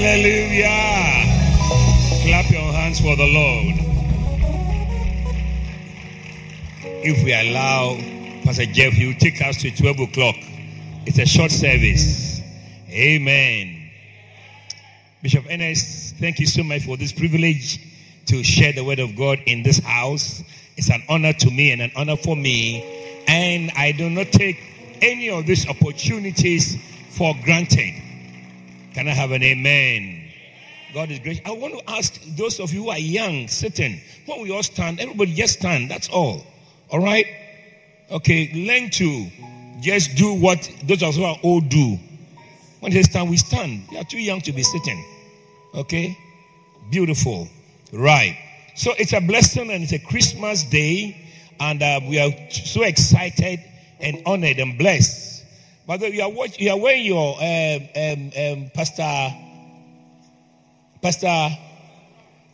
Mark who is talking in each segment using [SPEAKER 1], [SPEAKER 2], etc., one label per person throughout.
[SPEAKER 1] Hallelujah. Clap your hands for the Lord. If we allow Pastor Jeff, he will take us to 12 o'clock. It's a short service. Amen. Bishop Ernest, thank you so much for this privilege to share the word of God in this house. It's an honor to me and an honor for me. And I do not take any of these opportunities for granted. Can I have an amen? God is gracious. I want to ask those of you who are young, sitting, when we all stand, everybody just stand. That's all. All right? Okay, learn to just do what those of us who are old do. When they stand, we stand. You are too young to be sitting. Okay? Beautiful. Right. So it's a blessing and it's a Christmas day, and uh, we are so excited and honored and blessed. But you are, you are wearing your um, um, um, Pastor, Pastor,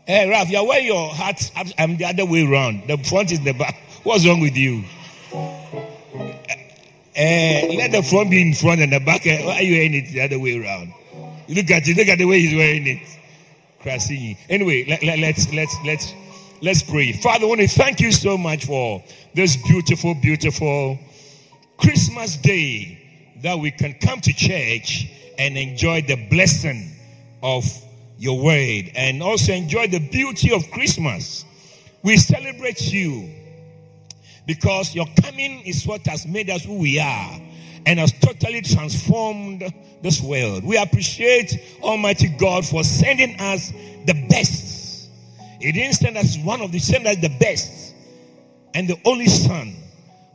[SPEAKER 1] hey, Ralph, you are wearing your hat. I'm the other way around. The front is the back. What's wrong with you? Uh, let the front be in front and the back. Uh, why are you wearing it the other way around? Look at it. Look at the way he's wearing it. Krasini. Anyway, let, let, let's let's let's let's pray. Father, I want to thank you so much for this beautiful, beautiful Christmas day that we can come to church and enjoy the blessing of your word and also enjoy the beauty of Christmas. We celebrate you because your coming is what has made us who we are and has totally transformed this world. We appreciate Almighty God for sending us the best. He didn't send us one of the send us the best and the only Son.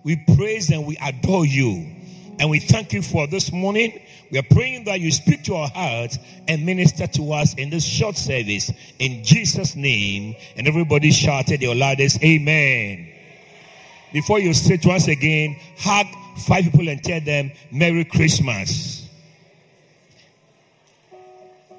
[SPEAKER 1] We praise and we adore you. And we thank you for this morning. We are praying that you speak to our hearts and minister to us in this short service in Jesus' name. And everybody shouted your loudest, Amen. Before you sit once again, hug five people and tell them Merry Christmas.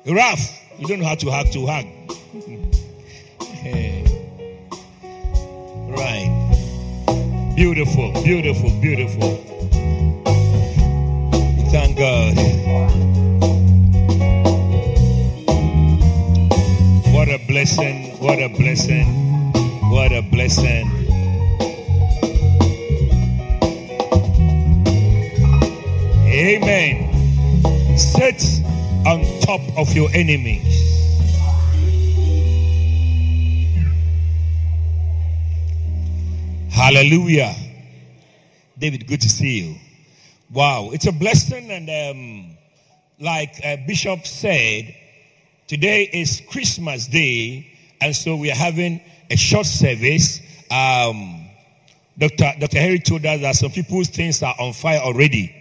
[SPEAKER 1] Ralph, you don't know how to hug to hug. right. Beautiful, beautiful, beautiful. Thank God. What a blessing, what a blessing, what a blessing. Amen. Sit on top of your enemies. Hallelujah. David, good to see you. Wow, it's a blessing. And um, like uh, Bishop said, today is Christmas Day. And so we are having a short service. Um, Dr. Dr. Harry told us that some people's things are on fire already.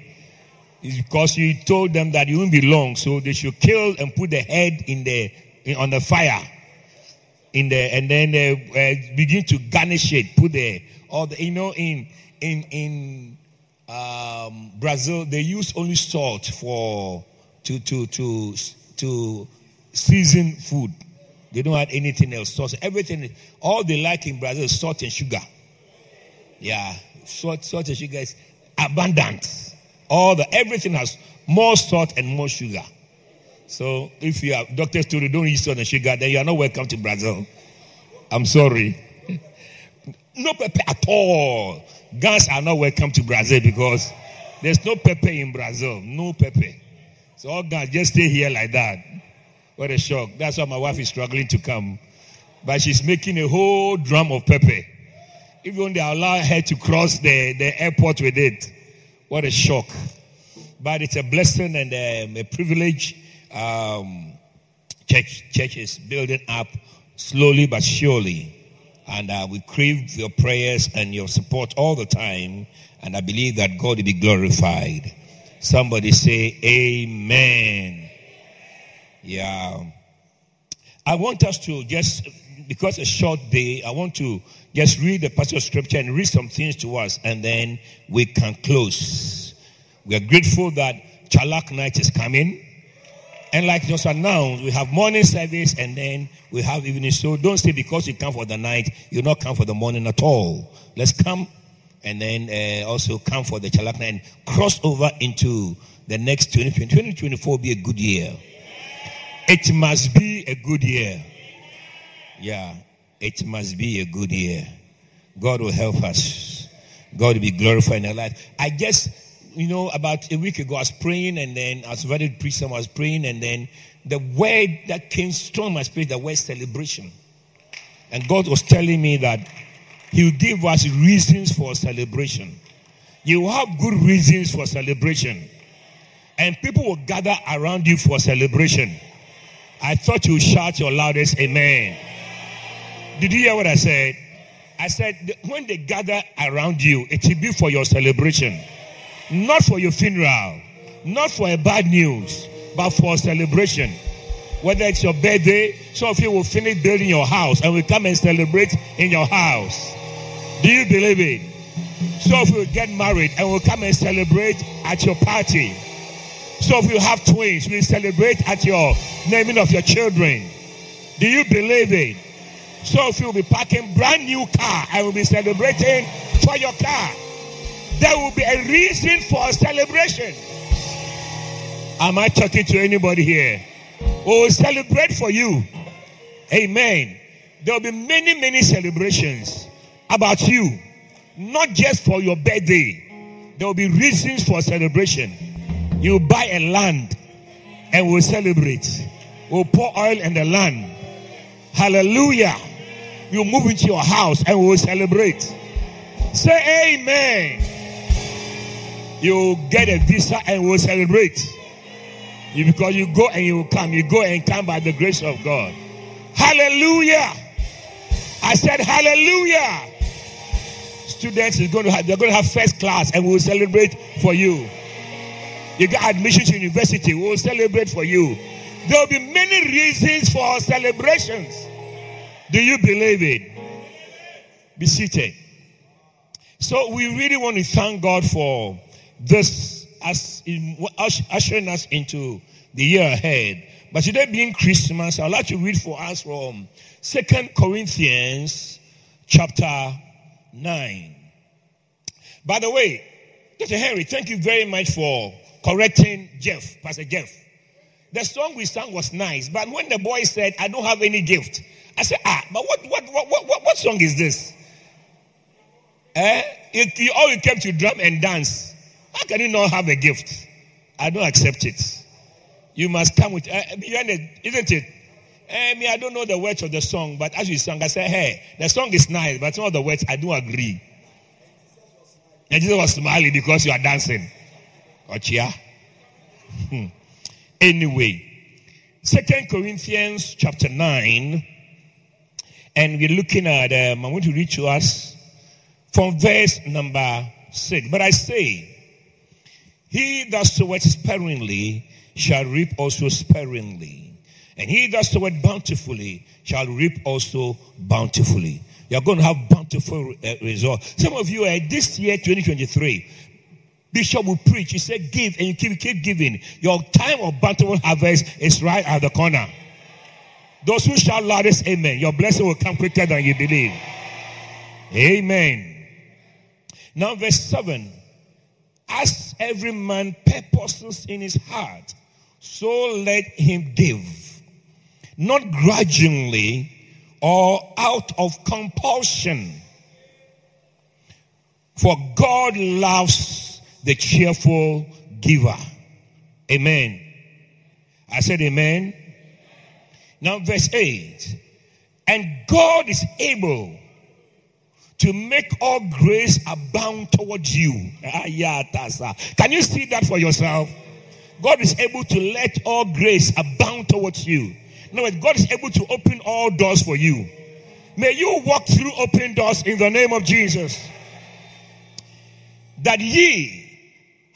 [SPEAKER 1] It's because you told them that you won't be long, so they should kill and put the head in the in, on the fire, in the and then uh, uh, begin to garnish it. Put the all the you know in in in um, Brazil they use only salt for to to to to season food. They don't add anything else. Salt, everything. All they like in Brazil is salt and sugar. Yeah, salt, salt and sugar is abundant. All the everything has more salt and more sugar. So if you are doctors told don't eat salt and sugar, then you are not welcome to Brazil. I'm sorry. No pepper at all. Guns are not welcome to Brazil because there's no pepper in Brazil. No pepper. So all guns just stay here like that. What a shock. That's why my wife is struggling to come. But she's making a whole drum of pepper. Even they allow her to cross the, the airport with it. What a shock. But it's a blessing and um, a privilege. Um, church, church is building up slowly but surely. And uh, we crave your prayers and your support all the time. And I believe that God will be glorified. Somebody say, Amen. Yeah. I want us to just, because a short day, I want to just read the passage of scripture and read some things to us, and then we can close. We are grateful that Chalak night is coming. And like just announced, we have morning service and then we have evening. So don't say because you come for the night, you not come for the morning at all. Let's come and then uh, also come for the Chalakna and cross over into the next 2020. 2024 will be a good year. It must be a good year. Yeah, it must be a good year. God will help us. God will be glorified in our life. I guess, you know, about a week ago, I was praying, and then I was ready to preach, I was praying, and then the word that came strong in my spirit, the word celebration. And God was telling me that He will give us reasons for celebration. You have good reasons for celebration. And people will gather around you for celebration. I thought you shout your loudest amen. Did you hear what I said? I said, when they gather around you, it will be for your celebration, not for your funeral, not for a bad news, but for celebration. Whether it's your birthday, some of you will finish building your house and will come and celebrate in your house. Do you believe it? Some of you get married and will come and celebrate at your party. Some of you have twins, will celebrate at your naming of your children. Do you believe it? Some of you will be parking brand new car and will be celebrating for your car. There will be a reason for a celebration. Am I talking to anybody here? We will celebrate for you. Amen. There will be many, many celebrations about you, not just for your birthday. There will be reasons for celebration. You buy a land and we'll celebrate. We'll pour oil in the land. Hallelujah. You move into your house and we'll celebrate. Say amen. You get a visa and we'll celebrate. You, because you go and you come. You go and come by the grace of God. Hallelujah. I said hallelujah. Students is going to have, they're going to have first class and we'll celebrate for you. You got admission to university, we'll celebrate for you. There will be many reasons for our celebrations. Do you believe it? Be seated. So we really want to thank God for this as in ushering us into the year ahead. But today being Christmas, I'd like to read for us from Second Corinthians chapter 9. By the way, Dr. Henry, thank you very much for correcting Jeff, Pastor Jeff. The song we sang was nice, but when the boy said, I don't have any gift, I said, ah, but what what what what, what song is this? Eh? You, you, all came to drum and dance. Can you not have a gift? I don't accept it. You must come with, uh, isn't it? I mean, I don't know the words of the song, but as you sang, I said, hey, the song is nice, but some of the words I don't agree. And Jesus was smiling because you are dancing. Ochia. Hmm. Anyway, Second Corinthians chapter 9, and we're looking at, um, I want to read to us from verse number 6. But I say, he that soweth sparingly shall reap also sparingly. And he that soweth bountifully shall reap also bountifully. You're going to have bountiful uh, results. Some of you, uh, this year, 2023, Bishop will preach. He said, Give, and you keep, keep giving. Your time of bountiful harvest is right at the corner. Those who shout loudest, Amen. Your blessing will come quicker than you believe. Amen. Now, verse 7 As every man purposes in his heart, so let him give, not grudgingly or out of compulsion. For God loves the cheerful giver. Amen. I said amen. Now, verse 8. And God is able to make all grace abound towards you. Can you see that for yourself? God is able to let all grace abound towards you. Words, God is able to open all doors for you. May you walk through open doors in the name of Jesus. That ye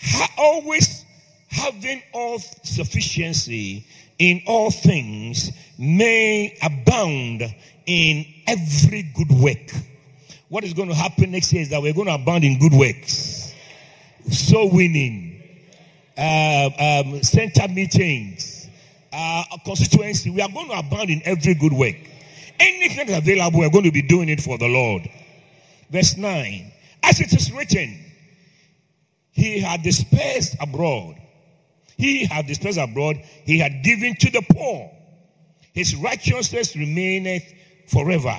[SPEAKER 1] ha- always having all sufficiency in all things may abound in every good work. What is going to happen next year is that we're going to abound in good works. So winning, uh, um, center meetings, uh, constituency. We are going to abound in every good work. Anything that's available, we're going to be doing it for the Lord. Verse 9. As it is written, He had dispersed abroad. He had dispersed abroad. He had given to the poor. his righteousness remaineth forever.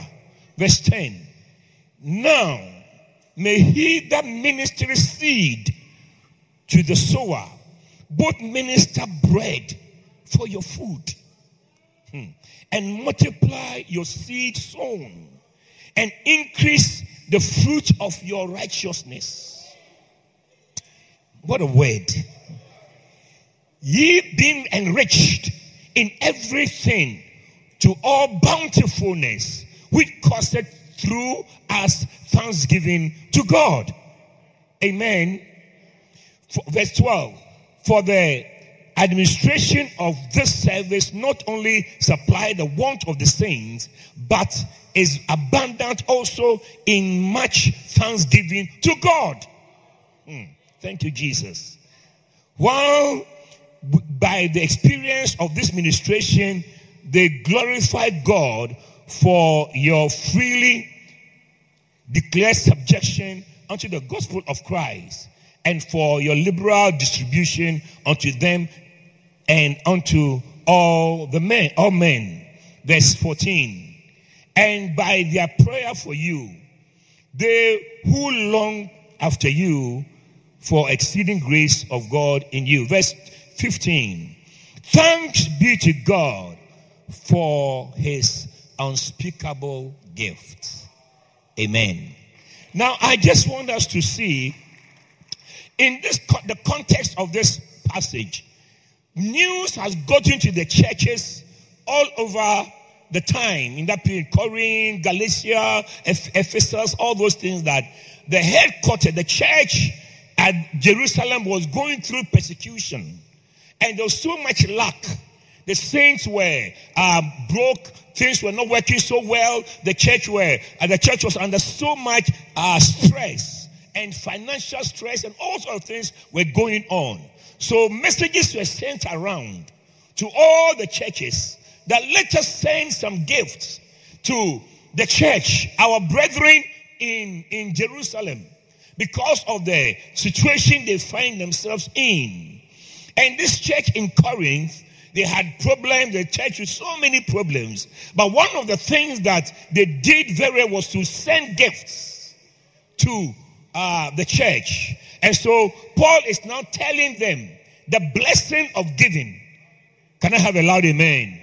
[SPEAKER 1] Verse 10. Now may he that ministers seed to the sower both minister bread for your food hmm, and multiply your seed sown and increase the fruit of your righteousness. What a word. Ye being enriched in everything to all bountifulness, which causeth through us thanksgiving to God. Amen. Verse 12. For the administration of this service not only supply the want of the saints, but is abundant also in much thanksgiving to God. Hmm. Thank you, Jesus. While by the experience of this ministration, they glorify God for your freely declared subjection unto the gospel of Christ and for your liberal distribution unto them and unto all the men, all men. Verse 14. And by their prayer for you, they who long after you for exceeding grace of God in you. Verse 15. Thanks be to God for his unspeakable gift. Amen. Now, I just want us to see in this the context of this passage, news has gotten to the churches all over the time in that period Corinth, Galatia, Ephesus, all those things that the headquarters, the church at Jerusalem was going through persecution. And there was so much lack. The saints were uh, broke. Things were not working so well. The church were, uh, the church was under so much uh, stress and financial stress and all sorts of things were going on. So messages were sent around to all the churches that let us send some gifts to the church, our brethren in, in Jerusalem, because of the situation they find themselves in. And this church in Corinth, they had problems, the church with so many problems. But one of the things that they did very well was to send gifts to uh, the church. And so Paul is now telling them the blessing of giving. Can I have a loud amen?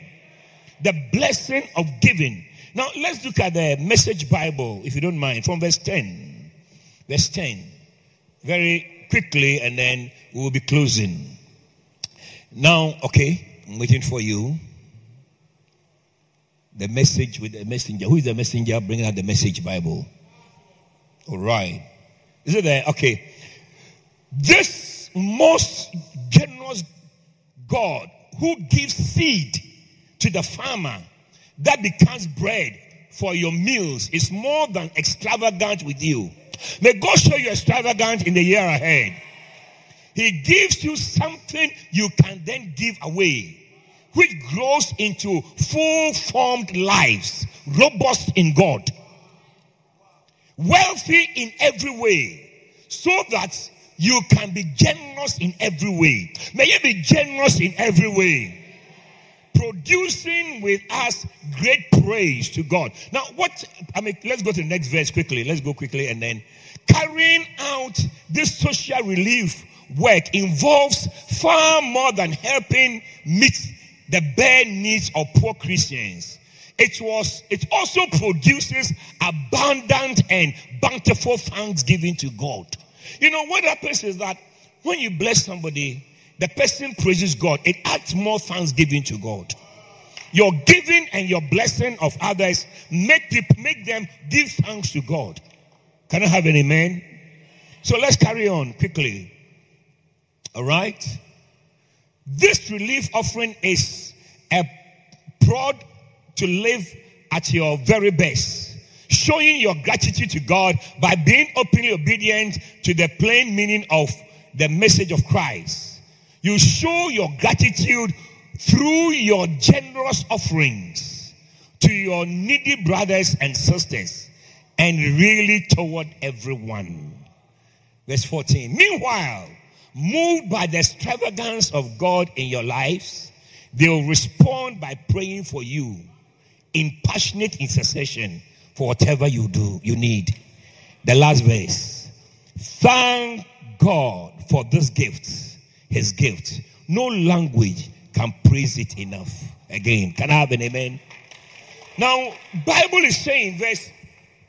[SPEAKER 1] The blessing of giving. Now let's look at the message Bible, if you don't mind, from verse 10. Verse 10. Very quickly, and then we'll be closing. Now, okay, I'm waiting for you. The message with the messenger. Who is the messenger bringing out the message Bible? All right. Is it there? Okay. This most generous God who gives seed to the farmer that becomes bread for your meals is more than extravagant with you. May God show you extravagant in the year ahead. He gives you something you can then give away, which grows into full formed lives, robust in God wealthy in every way, so that you can be generous in every way. May you be generous in every way. Producing with us great praise to God. Now, what I mean, let's go to the next verse quickly. Let's go quickly and then carrying out this social relief work involves far more than helping meet the bare needs of poor Christians it was it also produces abundant and bountiful thanksgiving to God. You know what happens is that when you bless somebody, the person praises God. It adds more thanksgiving to God. Your giving and your blessing of others make people, make them give thanks to God. Can I have an amen? So let's carry on quickly. All right. This relief offering is a broad to live at your very best, showing your gratitude to God by being openly obedient to the plain meaning of the message of Christ. You show your gratitude through your generous offerings to your needy brothers and sisters and really toward everyone. Verse 14. Meanwhile, moved by the extravagance of God in your lives, They will respond by praying for you in passionate intercession for whatever you do, you need. The last verse. Thank God for this gift, his gift. No language can praise it enough. Again, can I have an amen? Now, Bible is saying verse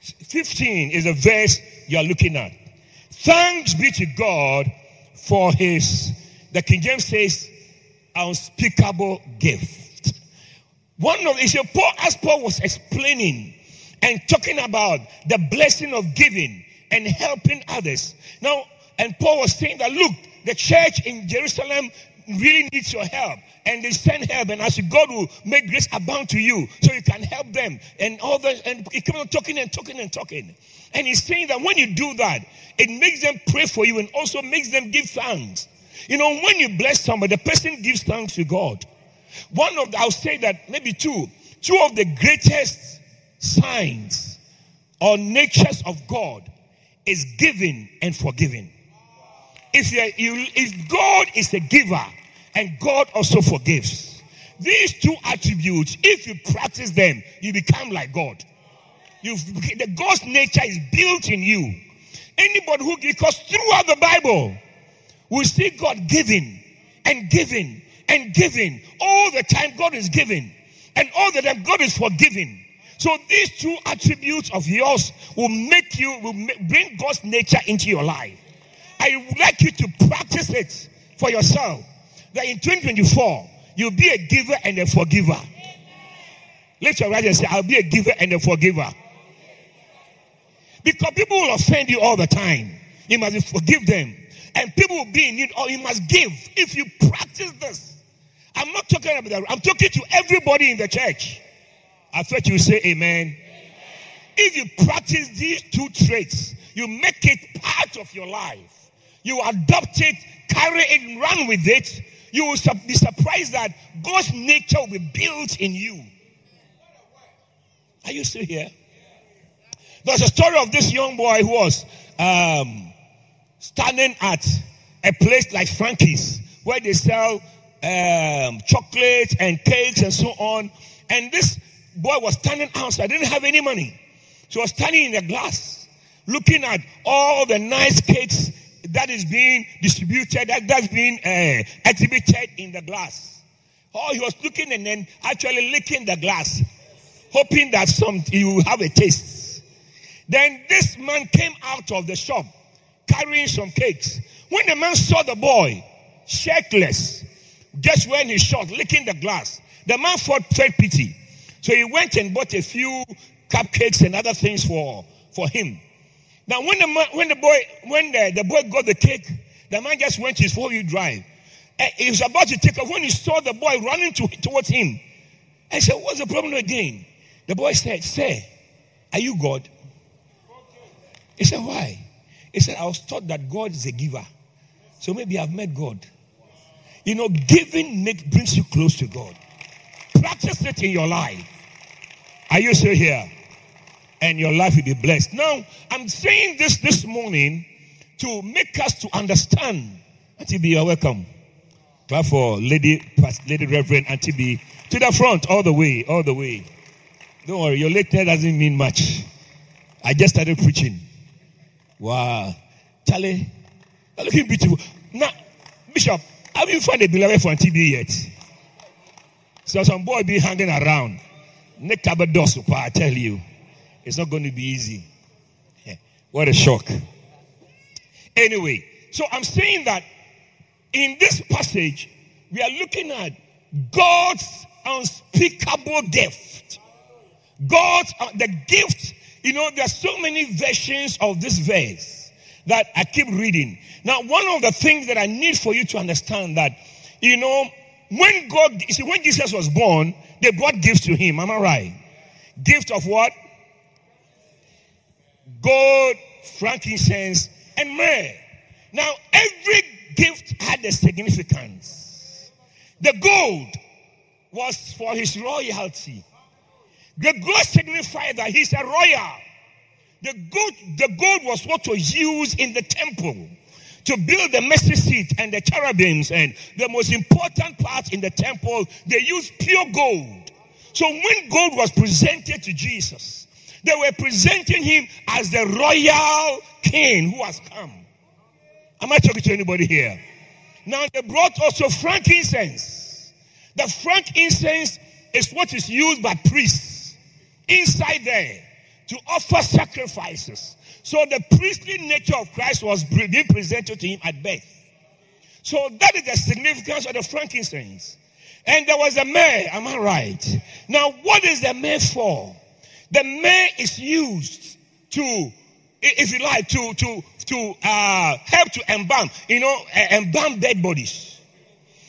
[SPEAKER 1] 15 is a verse you are looking at. Thanks be to God for his, the King James says, unspeakable gift. One of is Paul, as Paul was explaining and talking about the blessing of giving and helping others. Now, and Paul was saying that look, the church in Jerusalem really needs your help. And they send help, and as God will make grace abound to you, so you can help them. And all that, and he kept on talking and talking and talking. And he's saying that when you do that, it makes them pray for you and also makes them give thanks. You know, when you bless somebody, the person gives thanks to God. One of the, I'll say that maybe two, two of the greatest signs or natures of God is giving and forgiving. If, you, if God is a giver and God also forgives, these two attributes, if you practice them, you become like God. You've, the God's nature is built in you. Anybody who, because throughout the Bible, we see God giving and giving and giving. All the time, God is giving. And all the time, God is forgiving. So these two attributes of yours will make you, will make, bring God's nature into your life. I would like you to practice it for yourself. That in 2024, you'll be a giver and a forgiver. Let your right and say, I'll be a giver and a forgiver. Because people will offend you all the time. You must forgive them. And people will be in need, or you must give. If you practice this, I'm not talking about that. I'm talking to everybody in the church. I thought you say amen. amen. If you practice these two traits, you make it part of your life. You adopt it, carry it, run with it. You will be surprised that God's nature will be built in you. Are you still here? There's a story of this young boy who was um, standing at a place like Frankie's where they sell um, chocolates and cakes and so on. And this boy was standing outside, didn't have any money. So he was standing in the glass, looking at all the nice cakes that is being distributed, that, that's being uh, exhibited in the glass. Oh, he was looking and then actually licking the glass, hoping that some he will have a taste. Then this man came out of the shop carrying some cakes. When the man saw the boy, shirtless, just wearing his short, licking the glass, the man felt, felt pity. So he went and bought a few cupcakes and other things for, for him. Now, when the man, when the boy, when the, the boy got the cake, the man just went to his four-wheel drive. And he was about to take off when he saw the boy running to, towards him. I said, What's the problem again? The boy said, Sir, are you God? He said, Why? He said, I was taught that God is a giver. So maybe I've met God. You know, giving make, brings you close to God. Practice it in your life. Are you still here? And your life will be blessed. Now, I'm saying this this morning to make us to understand. Auntie B, you're welcome. Clap for Lady, Lady Reverend Auntie B. To the front, all the way, all the way. Don't worry, your lateness doesn't mean much. I just started preaching. Wow. Charlie, you're looking beautiful. Now, Bishop, have you found a beloved for Auntie B yet? So some boy be hanging around. Nick Cabados, I tell you. It's not going to be easy. What a shock. Anyway, so I'm saying that in this passage, we are looking at God's unspeakable gift. God's, uh, the gift, you know, there are so many versions of this verse that I keep reading. Now, one of the things that I need for you to understand that, you know, when God, you see, when Jesus was born, they brought gifts to him. Am I right? Gift of what? Gold, frankincense, and myrrh. Now, every gift had a significance. The gold was for his royalty. The gold signified that he's a royal. The gold, the gold was what was used in the temple to build the mercy seat and the cherubims and the most important part in the temple, they used pure gold. So when gold was presented to Jesus, they were presenting him as the royal king who has come. Am I talking to anybody here? Now they brought also frankincense. The frankincense is what is used by priests inside there to offer sacrifices. So the priestly nature of Christ was being presented to him at birth. So that is the significance of the frankincense. And there was a myrrh, am I right? Now, what is the myrrh for? The myrrh is used to, if you like, to to to uh, help to embalm, you know, embalm dead bodies.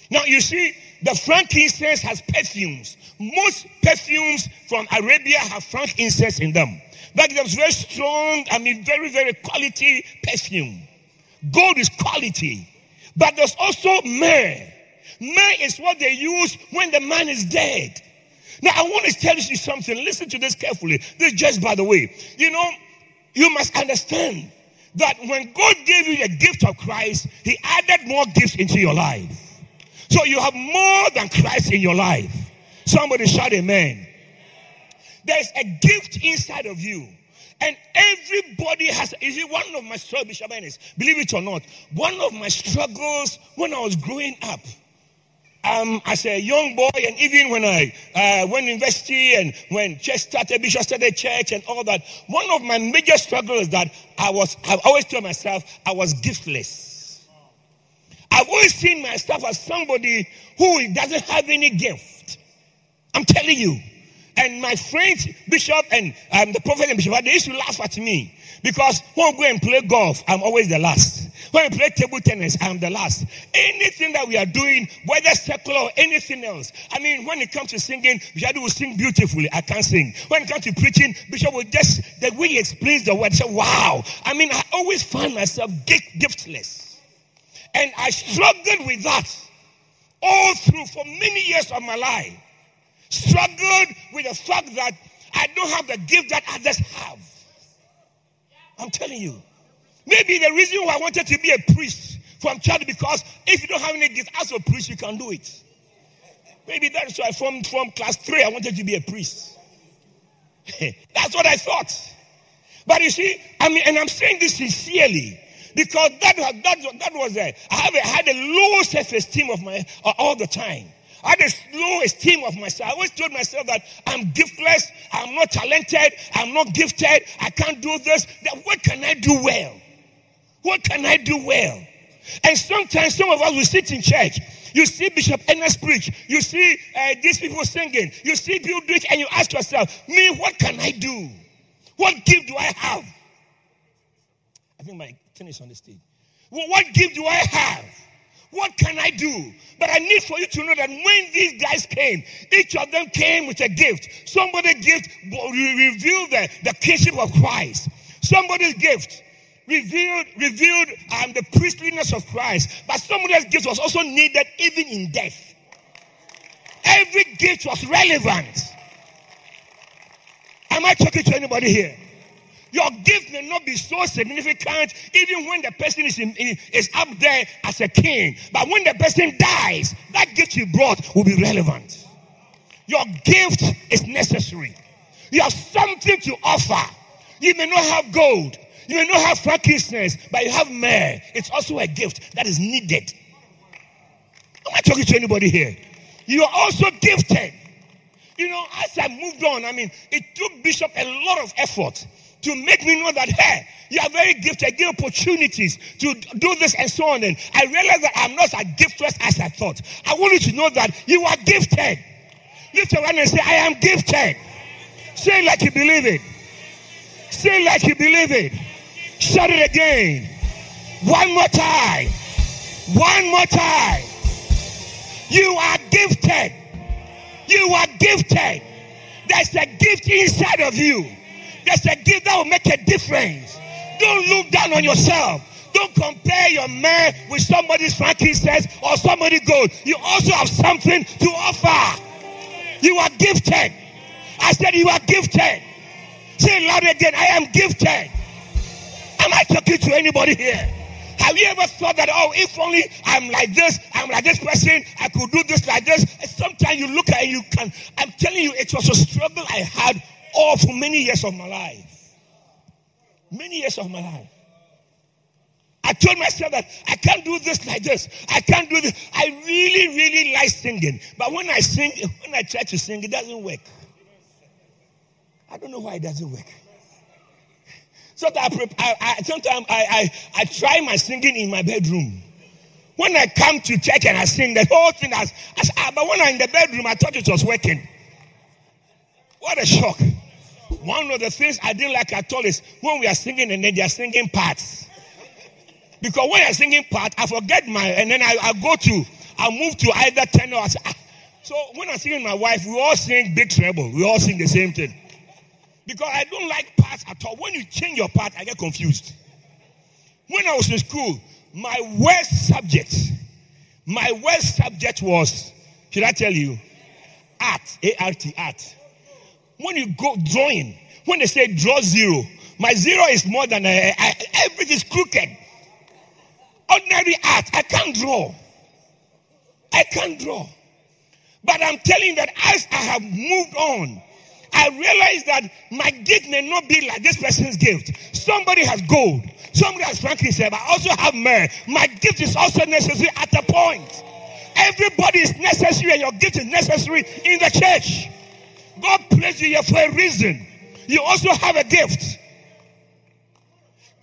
[SPEAKER 1] Now you see, the frankincense has perfumes. Most perfumes from Arabia have frankincense in them. That gives very strong, I mean, very, very quality perfume. Gold is quality. But there's also myrrh. Myrrh is what they use when the man is dead. Now, I want to tell you something. Listen to this carefully. This just by the way. You know, you must understand that when God gave you the gift of Christ, He added more gifts into your life. So you have more than Christ in your life. Somebody shout amen. There's a gift inside of you. And everybody has, is it one of my struggles, Bishop Ennis, believe it or not, one of my struggles when I was growing up, um, as a young boy, and even when I uh, went to university and when church started, Bishop started church and all that, one of my major struggles that I was, I've always told myself I was giftless. I've always seen myself as somebody who doesn't have any gift. I'm telling you. And my friends, Bishop and um, the prophet and Bishop, they used to laugh at me because when we go and play golf, I'm always the last. When we play table tennis, I'm the last. Anything that we are doing, whether secular or anything else, I mean, when it comes to singing, Bishop will sing beautifully. I can't sing. When it comes to preaching, Bishop will just, the way he explains the word, say, wow. I mean, I always find myself giftless. And I struggled with that all through for many years of my life struggled with the fact that I don't have the gift that others have. I'm telling you. Maybe the reason why I wanted to be a priest from child because if you don't have any gift as a priest, you can do it. Maybe that's why from, from class three I wanted to be a priest. that's what I thought. But you see, I mean, and I'm saying this sincerely because that that that was a I have a, had a low self-esteem of my uh, all the time. I had a low esteem of myself. I always told myself that I'm giftless, I'm not talented, I'm not gifted, I can't do this. what can I do well? What can I do well? And sometimes some of us will sit in church. You see Bishop Ennis preach. You see uh, these people singing. You see people do and you ask yourself, "Me, what can I do? What gift do I have?" I think my ten is on the stage. Well, what gift do I have? What can I do? But I need for you to know that when these guys came, each of them came with a gift. Somebody's gift revealed the, the kingship of Christ. Somebody's gift revealed revealed um, the priestliness of Christ. But somebody's gift was also needed even in death. Every gift was relevant. Am I talking to anybody here? Your gift may not be so significant even when the person is, in, is up there as a king. But when the person dies, that gift you brought will be relevant. Your gift is necessary. You have something to offer. You may not have gold, you may not have frankincense, but you have myrrh. It's also a gift that is needed. Am I talking to anybody here? You are also gifted. You know, as I moved on, I mean, it took Bishop a lot of effort to make me know that, hey, you are very gifted, give opportunities to do this and so on. And I realized that I'm not as giftless as I thought. I want you to know that you are gifted. Lift your hand and say, I am gifted. Say like you believe it. Say like you believe it. Shout it again. One more time. One more time. You are gifted. You are gifted. There's a gift inside of you. There's a gift that will make a difference. Don't look down on yourself. Don't compare your man with somebody's frankincense or somebody gold. You also have something to offer. You are gifted. I said you are gifted. Say it loud again. I am gifted. Am I talking to anybody here? Have you ever thought that, oh, if only I'm like this, I'm like this person, I could do this like this. And sometimes you look at it, you can. I'm telling you, it was a struggle I had all for many years of my life. Many years of my life. I told myself that I can't do this like this. I can't do this. I really, really like singing. But when I sing, when I try to sing, it doesn't work. I don't know why it doesn't work. So that I, I, sometimes I, I, I try my singing in my bedroom. When I come to church and I sing, the whole thing has, has ah, but when I'm in the bedroom, I thought it was working. What a shock. One of the things I didn't like at all is when we are singing and then they are singing parts. Because when I'm singing part, I forget my, and then I, I go to, I move to either tenor or, ah. so when I'm singing my wife, we all sing big treble. We all sing the same thing. Because I don't like parts at all. When you change your part, I get confused. When I was in school, my worst subject, my worst subject was, should I tell you? Art, A-R-T, art. When you go drawing, when they say draw zero, my zero is more than uh, a, a, everything is crooked. Ordinary art, I can't draw. I can't draw. But I'm telling you that as I have moved on, I realize that my gift may not be like this person's gift. Somebody has gold. Somebody has frankincense. I also have myrrh. My gift is also necessary at a point. Everybody is necessary and your gift is necessary in the church. God placed you here for a reason. You also have a gift.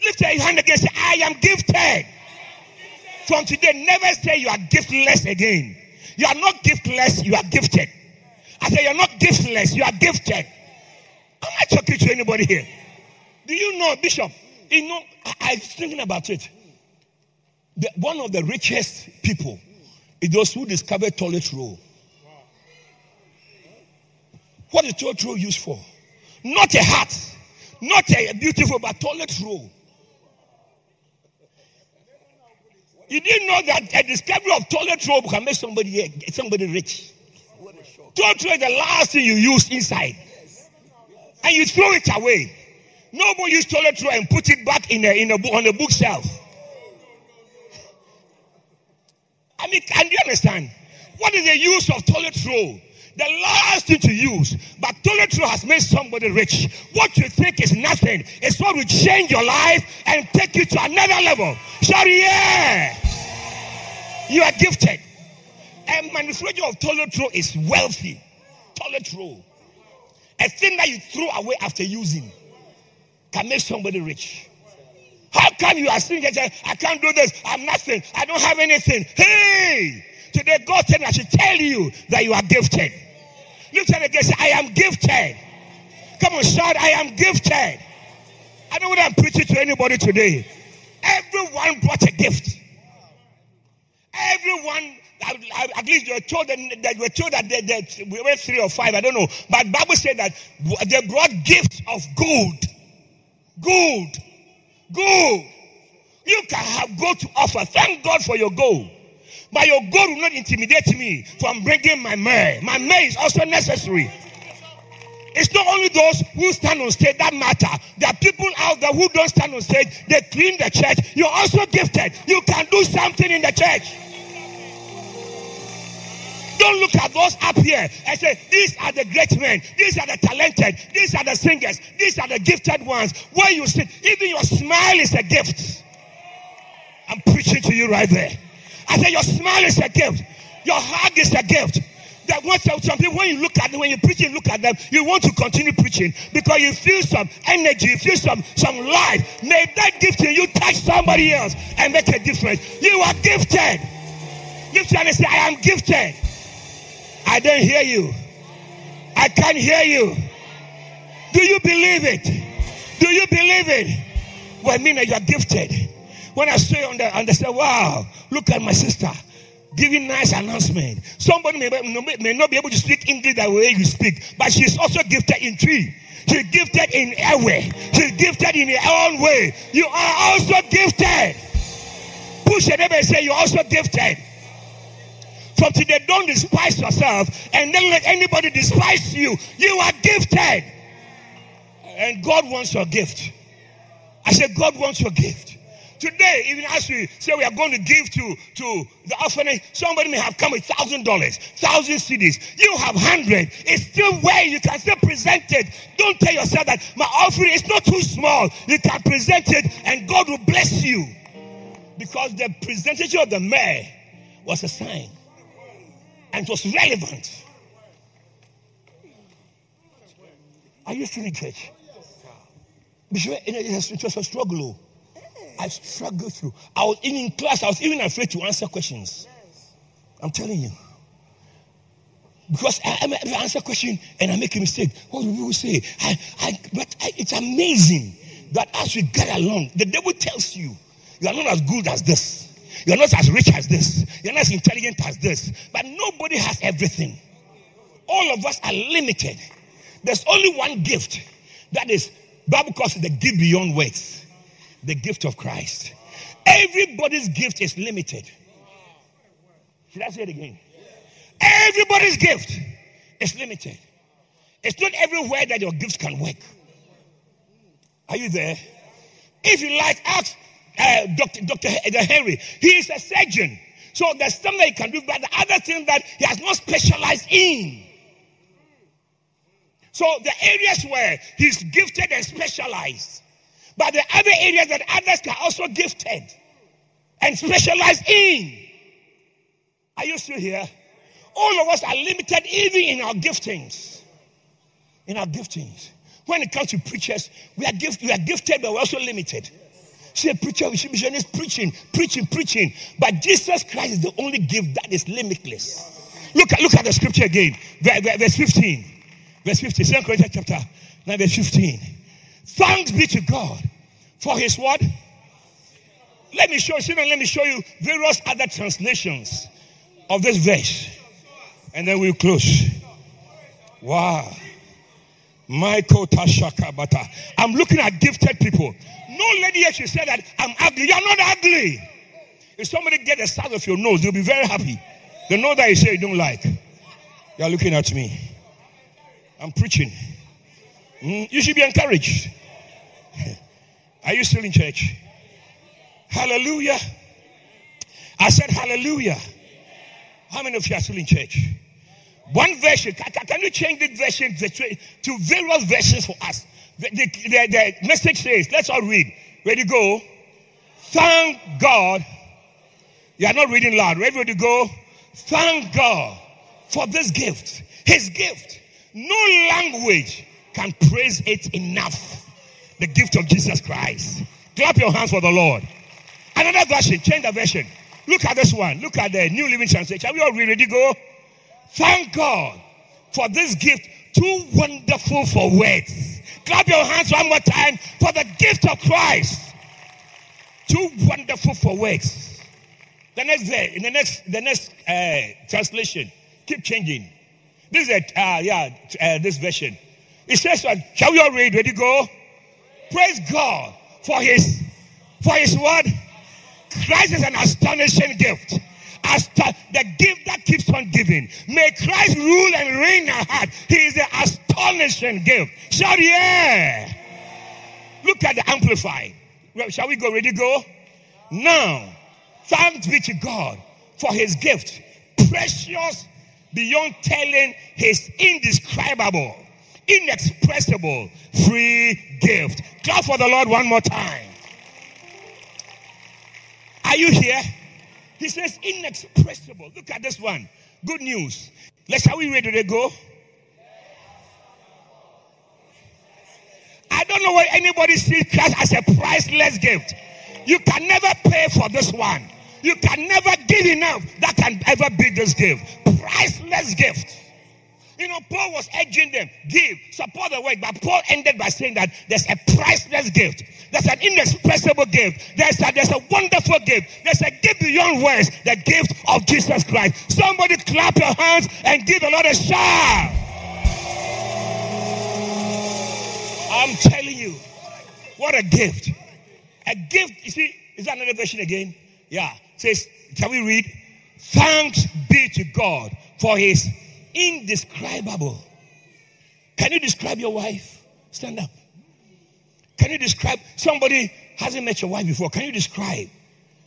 [SPEAKER 1] Lift your hand again say, I am gifted. From today, never say you are giftless again. You are not giftless, you are gifted. I say, You're not giftless, you are gifted. Am I talking to anybody here? Do you know, Bishop? You know, I, I was thinking about it. The, one of the richest people is those who discovered toilet roll. What is toilet roll used for? Not a hat, not a beautiful, but toilet roll. You didn't know that a discovery of toilet roll can make somebody somebody rich. Don't throw the last thing you use inside. And you throw it away. Nobody use toilet roll and put it back in a, in a, on a bookshelf. I mean, can you understand? What is the use of toilet roll? The last thing to use, but toilet roll has made somebody rich. What you think is nothing is what will change your life and take you to another level. Shout, yeah! You are gifted. A manufacturer of toilet roll is wealthy. Toilet roll. A thing that you throw away after using can make somebody rich. How come you are sitting I can't do this, I'm nothing, I don't have anything. Hey! Today God said I should tell you that you are gifted. Look at it again, say, I am gifted. Come on, shout, I am gifted. I know what I'm preaching to anybody today. Everyone brought a gift. Everyone at least you were told that, were told that they, we were three or five, I don't know. But Bible said that they brought gifts of gold. Gold. Gold. You can have gold to offer. Thank God for your gold. But your gold will not intimidate me from bringing my myrrh. My myrrh is also necessary. It's not only those who stand on stage that matter. There are people out there who don't stand on stage. They clean the church. You're also gifted. You can do something in the church. Don't look at those up here and say, These are the great men, these are the talented, these are the singers, these are the gifted ones. Where you sit, even your smile is a gift. I'm preaching to you right there. I say, Your smile is a gift, your hug is a gift. That once some people, when you look at them, when you preach and look at them, you want to continue preaching because you feel some energy, you feel some some life. May that gift in you touch somebody else and make a difference. You are gifted. Lift your hand and say, I am gifted. I don't hear you. I can't hear you. Do you believe it? Do you believe it? Well, I mean, you are gifted. When I saw you on the, on the say, wow, look at my sister giving nice announcement. Somebody may, may not be able to speak English the way you speak, but she's also gifted in tree. She's gifted in way. She's gifted in her own way. You are also gifted. Push your neighbor and say, You're also gifted. From today, don't despise yourself and then let anybody despise you. You are gifted. And God wants your gift. I said, God wants your gift. today, even as we say we are going to give to, to the orphanage, somebody may have come with thousand dollars, thousand cedis. You have hundred. It's still where you can still present it. Don't tell yourself that my offering is not too small. You can present it and God will bless you. Because the presentation of the myrrh was a sign and it was relevant. Are you still in church? It was a struggle. Oh. I struggled through. I was even in class, I was even afraid to answer questions. I'm telling you. Because I, I, I answer a question and I make a mistake. What do people say? I, I, but I, it's amazing that as we get along, the devil tells you, you are not as good as this. You're not as rich as this. You're not as intelligent as this. But nobody has everything. All of us are limited. There's only one gift that is Bible calls it the gift beyond words. The gift of Christ. Everybody's gift is limited. Should I say it again? Everybody's gift is limited. It's not everywhere that your gift can work. Are you there? If you like, ask uh, Dr. Dr. Henry. He is a surgeon. So there's something he can do, but the other thing that he has not specialized in. So the areas where he's gifted and specialized, but the other areas that others are also gifted and specialized in. Are you still here? All of us are limited even in our giftings. In our giftings. When it comes to preachers, we are, gift, we are gifted, but we're also limited. A preacher, be is preaching, preaching, preaching. But Jesus Christ is the only gift that is limitless. Look at, look at the scripture again, verse 15. Verse 15, 2 Corinthians chapter 9, verse 15. Thanks be to God for his word. Let me show you, let me show you various other translations of this verse. And then we'll close. Wow. Michael Tashaka Bata. I'm looking at gifted people. No lady yet she said that I'm ugly. You're not ugly. If somebody get the size of your nose, they'll be very happy. The nose that you say you don't like. You're looking at me. I'm preaching. Mm, you should be encouraged. Are you still in church? Hallelujah. I said hallelujah. How many of you are still in church? One version. Can you change the version to various versions for us? The, the, the, the message says, let's all read. Ready, go. Thank God. You are not reading loud. Ready go? Thank God for this gift. His gift. No language can praise it enough. The gift of Jesus Christ. Clap your hands for the Lord. Another version, change the version. Look at this one. Look at the New Living Translation. Are we all ready to go? Thank God for this gift, too wonderful for words. Clap your hands one more time for the gift of Christ. Too wonderful for words. The next day, in the next, the next uh, translation, keep changing. This is a, uh, yeah, uh, this version. It says, uh, shall we all read? Ready, go? Praise God for his, for his word. Christ is an astonishing gift. Asta- the gift that keeps on giving. May Christ rule and reign in our heart. He is an astonishing gift. Shout yeah. Look at the amplified. Shall we go? Ready, go? Now, thanks be to God for his gift. Precious beyond telling his indescribable, inexpressible free gift. Clap for the Lord one more time. Are you here? He says inexpressible. Look at this one. Good news. Let's are we ready to go? I don't know why anybody sees Christ as a priceless gift. You can never pay for this one. You can never give enough that can ever be this gift. Priceless gift. You know, Paul was urging them, give, support the work, but Paul ended by saying that there's a priceless gift. There's an inexpressible gift. There's a, there's a wonderful gift. There's a gift beyond words, the gift of Jesus Christ. Somebody clap your hands and give the Lord a shout. I'm telling you, what a gift. A gift, you see, is that another version again? Yeah says, can we read? Thanks be to God for his indescribable. Can you describe your wife? Stand up. Can you describe somebody hasn't met your wife before, can you describe?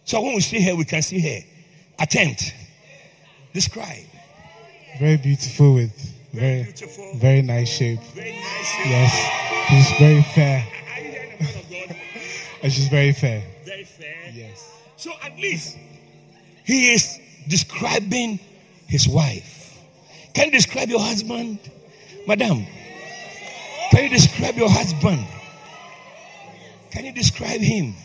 [SPEAKER 1] So when we see her, we can see her. Attempt. Describe.
[SPEAKER 2] Very beautiful with very
[SPEAKER 1] beautiful.
[SPEAKER 2] very nice shape.
[SPEAKER 1] Very nice.
[SPEAKER 2] Yes. She's very fair.
[SPEAKER 1] Are you hearing the word of God?
[SPEAKER 2] And she's very fair.
[SPEAKER 1] Very fair.
[SPEAKER 2] Yes.
[SPEAKER 1] So at least he is describing his wife. Can you describe your husband? Madam, can you describe your husband? Can you describe him?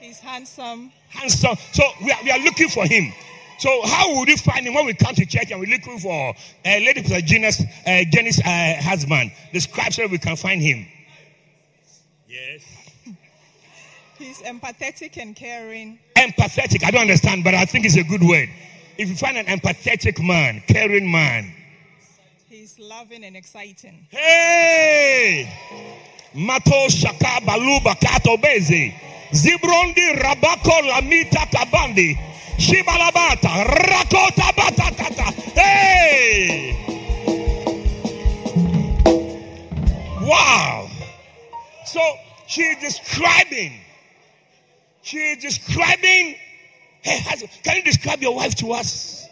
[SPEAKER 3] He's handsome.
[SPEAKER 1] Handsome. So we are, we are looking for him. So how would you find him when we come to church and we're looking for uh, Lady Pastor Jenny's, uh, Jenny's uh, husband? Describe so we can find him. Yes.
[SPEAKER 3] He's empathetic and caring.
[SPEAKER 1] Empathetic. I don't understand, but I think it's a good word. If you find an empathetic man, caring man,
[SPEAKER 3] He's loving and exciting.
[SPEAKER 1] hey, Mato Shaka Balu Bakato Beze, Zibrondi Rabako Lamita Kabandi, Shibalabata, Rakota Batatata, hey, wow. So she is describing, she is describing her husband. Can you describe your wife to us?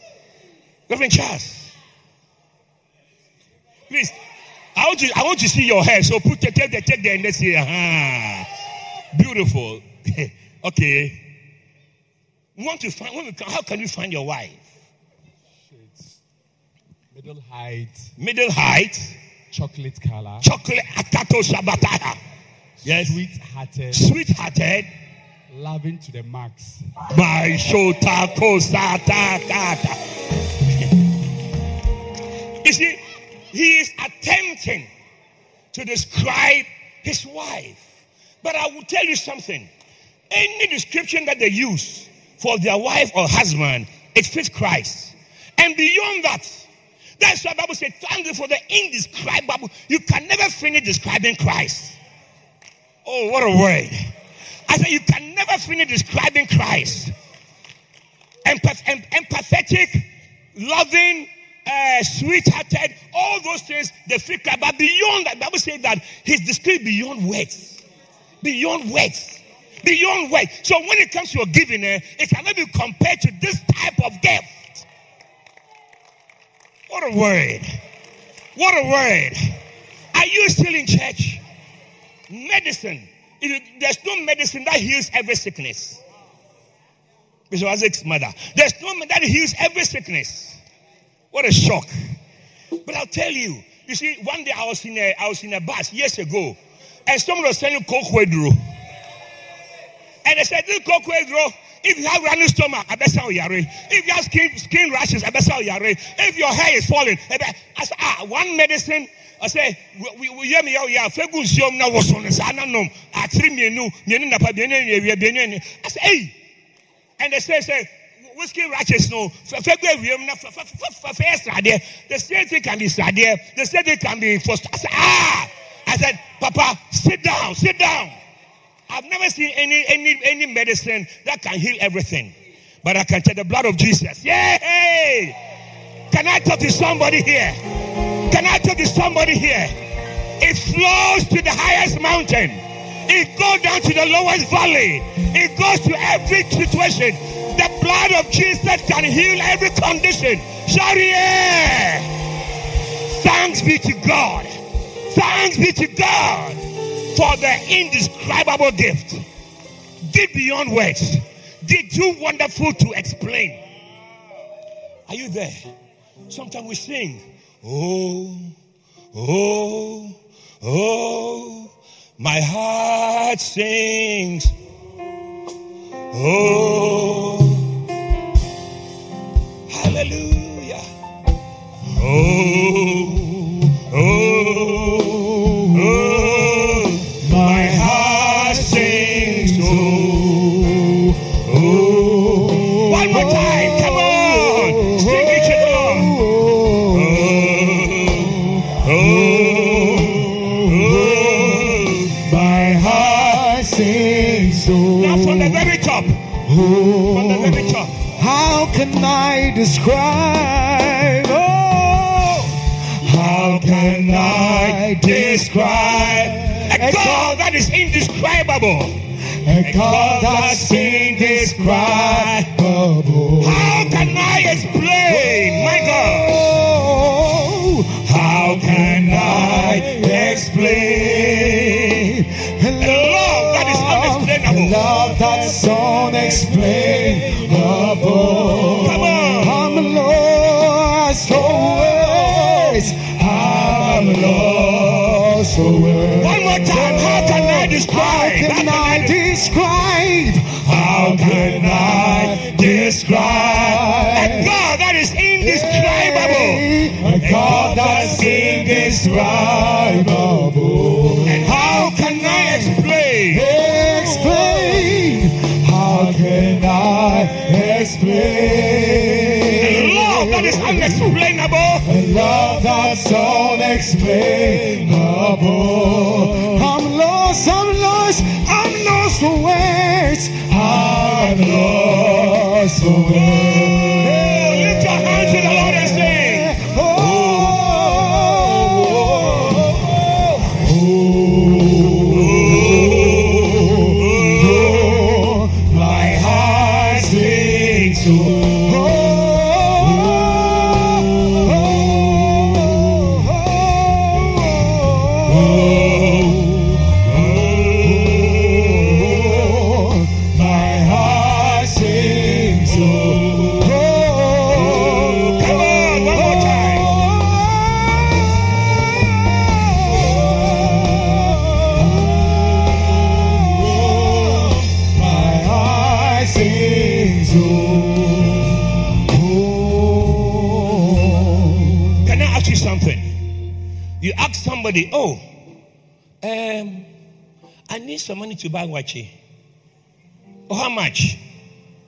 [SPEAKER 1] Reverend Charles. Please, I want to I want to see your hair. So put the take the take the and let's see. Uh-huh. Beautiful. okay. We want to find when we can, how can you find your wife?
[SPEAKER 2] Middle height,
[SPEAKER 1] Middle height,
[SPEAKER 2] chocolate color,
[SPEAKER 1] chocolate atato shabataya. Yes.
[SPEAKER 2] sweet hearted,
[SPEAKER 1] Sweet hearted.
[SPEAKER 2] Loving to the max.
[SPEAKER 1] My shota kata. You see, he is attempting to describe his wife. But I will tell you something. Any description that they use for their wife or husband, it fits Christ. And beyond that, that's why Bible says, thank you for the indescribable. You can never finish describing Christ. Oh, what a word. I said, you can never finish describing Christ. Empath- em- empathetic, loving, uh, sweet-hearted, all those things the Christ. But beyond that, the Bible says that he's described beyond words. Beyond words. Beyond words. So when it comes to your giving, eh, it cannot be compared to this type of gift. What a word. What a word. Are you still in church? Medicine. There's no medicine that heals every sickness. Bishop Isaac's mother. There's no man that heals every sickness. What a shock. But I'll tell you, you see, one day I was in a I was in a bus years ago, and someone was selling coke wedro. And they said, this coke wedro, if you have running stomach, I bet you yare. If you have skin skin rashes, I bet you yare. If your hair is falling, I bet I said, ah, one medicine. I say, we hear me out here. Fegu siom na wason sa na nom. Atri mienu, mienu na pa mienu mienu mienu. I say, hey. And they say, say, whiskey ratchets no, February, first idea. The same thing can be idea. The same thing can be first. I said, ah, I said, Papa, sit down, sit down. I've never seen any any any medicine that can heal everything, but I can tell the blood of Jesus. Yay! Can I talk to somebody here? Can I talk to somebody here? It flows to the highest mountain. It goes down to the lowest valley. It goes to every situation. The blood of Jesus can heal every condition. Shout! Thanks be to God. Thanks be to God for the indescribable gift. Deep beyond words. Did too wonderful to explain. Are you there? Sometimes we sing, Oh, oh, oh, my heart sings. Oh, hallelujah. Oh, oh, top.
[SPEAKER 2] How can I describe? Oh, how can I describe?
[SPEAKER 1] A God that is indescribable.
[SPEAKER 2] a God that's indescribable.
[SPEAKER 1] How can I explain, love
[SPEAKER 2] that's unexplainable?
[SPEAKER 1] Come on.
[SPEAKER 2] I'm lost for words. I'm lost for words.
[SPEAKER 1] One more time. How can I describe? How
[SPEAKER 2] can I describe?
[SPEAKER 1] How can I love
[SPEAKER 2] that's unexplainable. I'm lost, I'm lost, I'm lost for words. I'm lost for words.
[SPEAKER 1] Somebody, oh, um, I need some money to buy waakye. Oh, how much?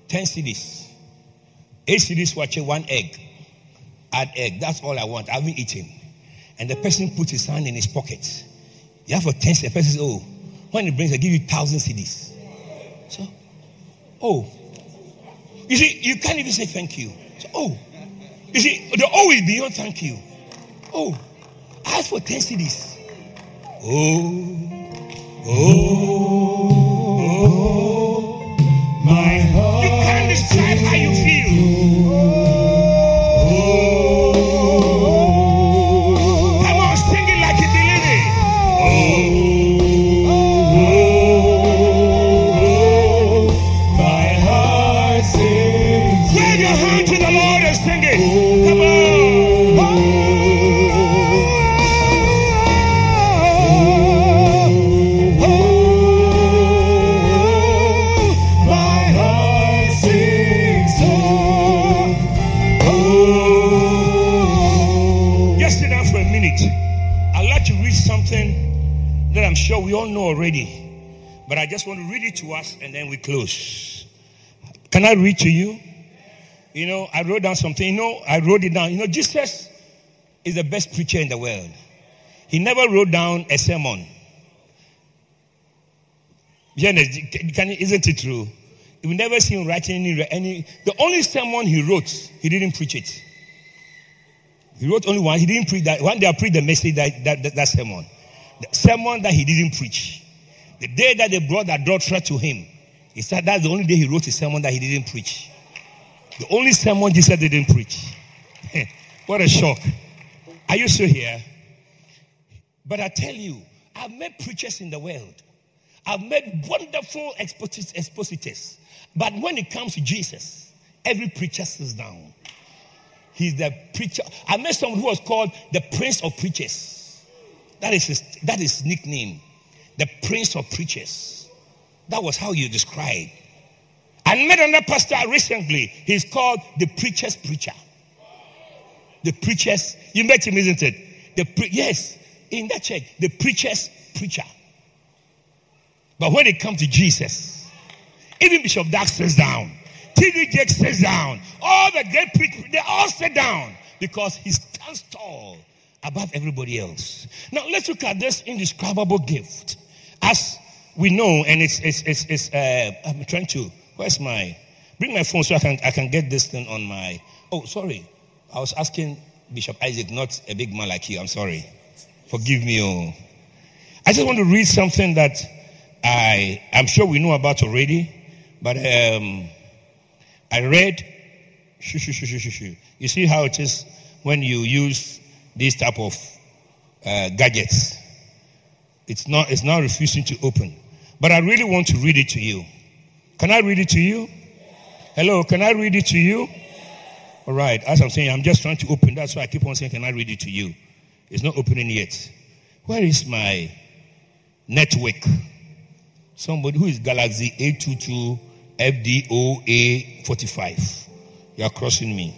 [SPEAKER 1] 10 cedis. 8 cedis waakye, one egg. Add egg. That's all I want. I haven't eaten. And the person puts his hand in his pocket. You have for 10 cedis. The person says, oh, when he brings, I give you 1,000 cedis. So, oh. You see, you can't even say thank you. So, oh. You see, the oh is beyond thank you. Oh, ask for 10 cedis. Oh oh, oh, oh, oh.
[SPEAKER 2] My heart.
[SPEAKER 1] you can't describe how you feel. Already. But I just want to read it to us and then we close. Can I read to you? You know, I wrote down something. You know, I wrote it down. You know, Jesus is the best preacher in the world. He never wrote down a sermon. Isn't it true? You've never seen him writing any, any. The only sermon he wrote, he didn't preach it. He wrote only one. He didn't preach that. One day I preached the message that, that, that, that sermon. The sermon that he didn't preach. The day that they brought adulterer to him, he said that's the only day he wrote a sermon that he didn't preach. The only sermon Jesus didn't preach. what a shock. Are you still here? But I tell you, I've met preachers in the world. I've met wonderful exposit- expositors. But when it comes to Jesus, every preacher sits down. He's the preacher. I met someone who was called the Prince of Preachers. That is his, that is his nickname. The Prince of Preachers. That was how you described. I met another pastor recently. He's called the Preacher's Preacher. The Preacher's, you met him, isn't it? The pre- yes, in that church, the Preacher's Preacher. But when it comes to Jesus, even Bishop Dark sits down. T.D. Jakes sits down. All the great preachers, they all sit down because he stands tall above everybody else. Now let's look at this indescribable gift. As we know, and it's it's it's, it's uh, I'm trying to. Where's my? Bring my phone so I can I can get this thing on my. Oh, sorry. I was asking Bishop Isaac, not a big man like you. I'm sorry. Forgive me. Oh. I just want to read something that I, I'm sure we know about already, but um, I read. Shoo, shoo, shoo, shoo, shoo. You see how it is when you use these type of uh, gadgets. It's not. It's not refusing to open. But I really want to read it to you. Can I read it to you? Hello. Can I read it to you? All right. As I'm saying, I'm just trying to open. That's why I keep on saying, "Can I read it to you?" It's not opening yet. Where is my network? Somebody who is Galaxy A22 FDOA 45. You are crossing me.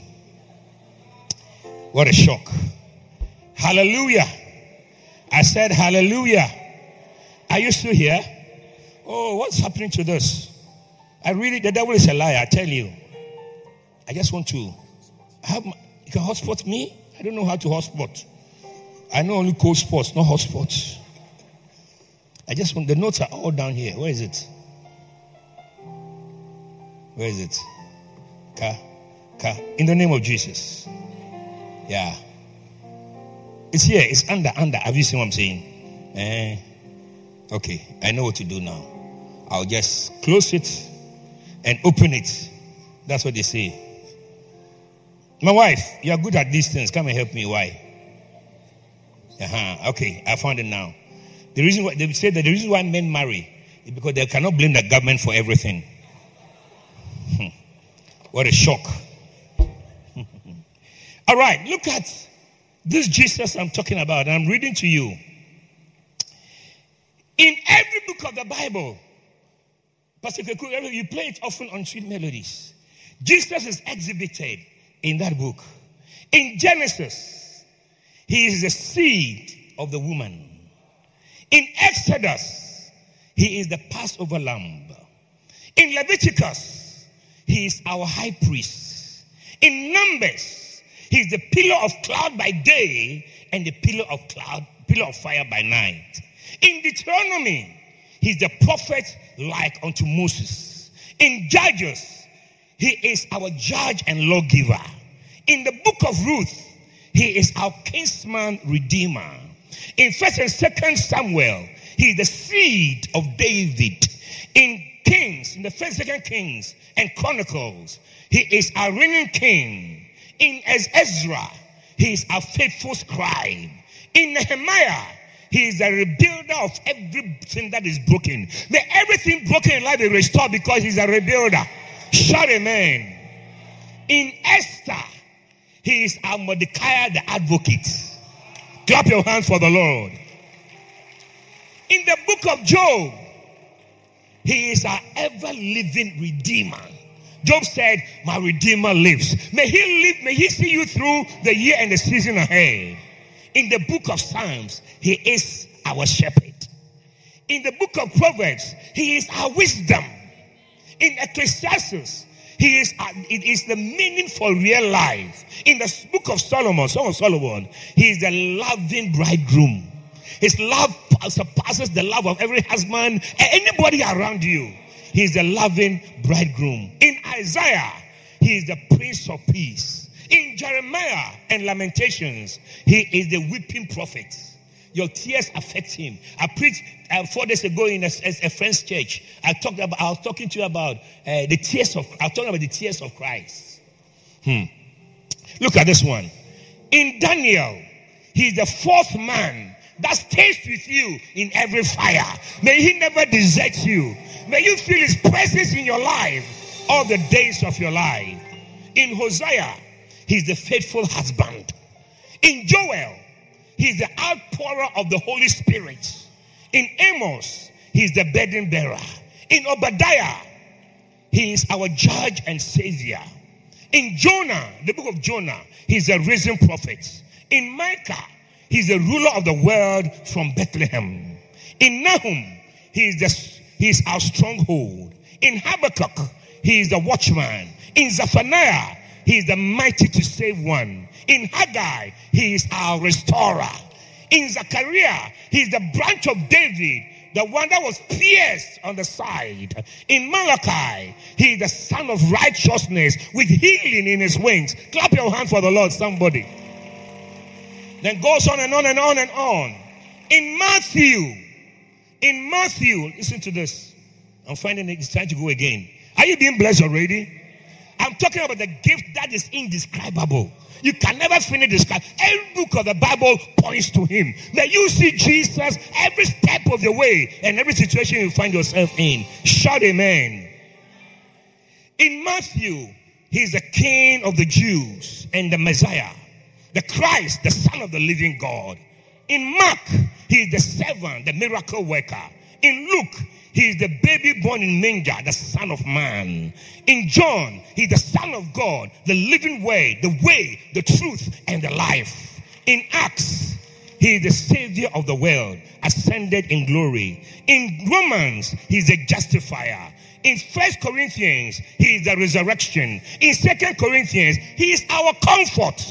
[SPEAKER 1] What a shock. Hallelujah. I said, Hallelujah. Are you still here? Oh, what's happening to this? I really, the devil is a liar, I tell you. I just want to have, my, you can hotspot me? I don't know how to hotspot. I know only cold spots, not hotspots. I just want, the notes are all down here. Where is it? Where is it? Ka, ka. In the name of Jesus. Yeah. It's here. It's under, under. Have you seen what I'm saying? Eh. Okay. I know what to do now. I'll just close it and open it. That's what they say. My wife, you are good at these things. Come and help me. Why? Uh-huh. Okay. I found it now. The reason why they say that the reason why men marry is because they cannot blame the government for everything. Hmm. what a shock. All right, look at this Jesus I'm talking about. I'm reading to you. In every book of the Bible, Pastor you play it often on sweet melodies. Jesus is exhibited in that book. In Genesis, he is the seed of the woman. In Exodus, he is the Passover lamb. In Leviticus, he is our high priest. In Numbers, he is the pillar of cloud by day and the pillar of cloud, pillar of fire by night. In Deuteronomy, he's the prophet like unto Moses. In Judges, he is our judge and lawgiver. In the book of Ruth, he is our kinsman redeemer. In first and second Samuel, he is the seed of David. In Kings, in the first and second Kings and Chronicles, he is our reigning king. In Ezra, he is our faithful scribe. In Nehemiah, he is the rebuilder of everything that is broken. May everything broken in life be restored because he's a rebuilder. Shout amen. In Esther, he is our Mordecai the advocate. Clap your hands for the Lord. In the book of Job, he is our ever living redeemer. Job said, My redeemer lives. May he live, may he see you through the year and the season ahead. In the book of Psalms, he is our shepherd. In the book of Proverbs, he is our wisdom. In Ecclesiastes, he is, uh, it is the meaning for real life. In the book of Solomon, Song of Solomon, he is the loving bridegroom. His love surpasses the love of every husband and anybody around you. He is the loving bridegroom. In Isaiah, he is the prince of peace. In Jeremiah and Lamentations, he is the weeping prophet. Your tears affect him. I preached uh, four days ago in a, a, friend's church. I talked about. I was talking to you about uh, the tears of. I was talking about the tears of Christ. Hmm. Look at this one. In Daniel, he's the fourth man that stays with you in every fire. May he never desert you. May you feel his presence in your life all the days of your life. In Hosea, he's the faithful husband. In Joel, he's the outpourer of the Holy Spirit. In Amos, he's the burden bearer. In Obadiah, he is our judge and savior. In Jonah, the book of Jonah, he's a risen prophet. In Micah, he's the ruler of the world from Bethlehem. In Nahum, he is, the, he is our stronghold. In Habakkuk, he is the watchman. In Zephaniah, he is the mighty to save one. In Haggai, he is our restorer. In Zechariah, he's the branch of David, the one that was pierced on the side. In Malachi, he is the sun of righteousness with healing in his wings. Clap your hands for the Lord, somebody. Then goes on and on and on and on. In Matthew, In Matthew, listen to this. I'm finding it's time to go again. Are you being blessed already? I'm talking about the gift that is indescribable. You can never finish describe. Every book of the Bible points to him. That you see Jesus every step of the way and every situation you find yourself in. Shout amen. In Matthew, he's the king of the Jews and the Messiah, the Christ, the Son of the living God. In Mark, he is the servant, the miracle worker. In Luke, he is the baby born in manger, the Son of Man. In John, he is the Son of God, the living way, the way, the truth, and the life. In Acts, he is the Savior of the world, ascended in glory. In Romans, he is the justifier. In First Corinthians, he is the resurrection. In Second Corinthians, he is our comfort.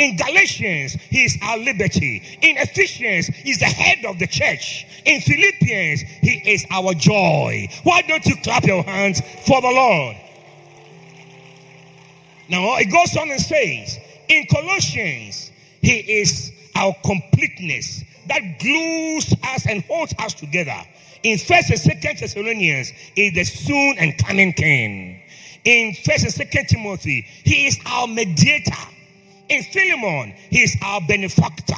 [SPEAKER 1] In Galatians, he is our liberty. In Ephesians, he's the head of the church. In Philippians, he is our joy. Why don't you clap your hands for the Lord? Now, it goes on and says, in Colossians, he is our completeness that glues us and holds us together. In First and Second Thessalonians, he is the soon and coming King. In First and Second Timothy, he is our mediator. In Philemon, he is our benefactor.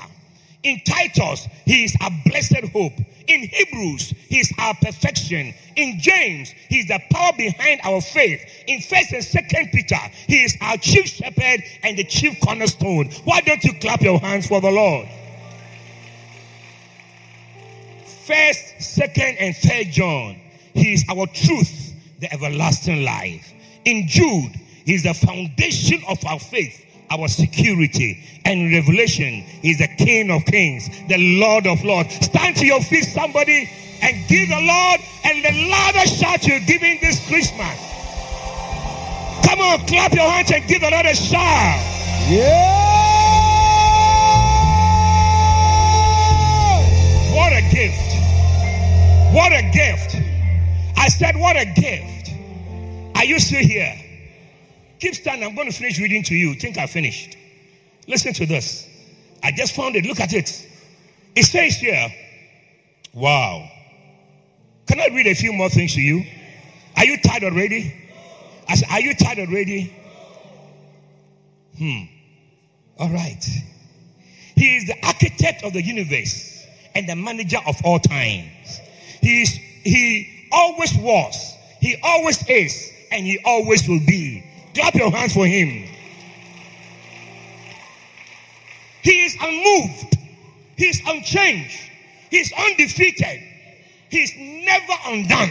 [SPEAKER 1] In Titus, he is our blessed hope. In Hebrews, he is our perfection. In James, he is the power behind our faith. In First and Second Peter, he is our chief shepherd and the chief cornerstone. Why don't you clap your hands for the Lord? First, Second, and Third John, he is our truth, the everlasting life. In Jude, he is the foundation of our faith our security and revelation is the King of Kings, the Lord of Lords. Stand to your feet, somebody, and give the Lord and the loudest shout you're giving this Christmas. Come on, clap your hands and give the Lord a shout.
[SPEAKER 2] Yeah!
[SPEAKER 1] What a gift! What a gift! I said, What a gift! Are you still here? Keep standing. I'm going to finish reading to you. Think I finished. Listen to this. I just found it. Look at it. It says here, wow. Can I read a few more things to you? Are you tired already? I said, Are you tired already? Hmm. All right. He is the architect of the universe and the manager of all times. He is, he always was, he always is, and he always will be. Clap your hands for him. He is unmoved. He is unchanged. He is undefeated. He is never undone.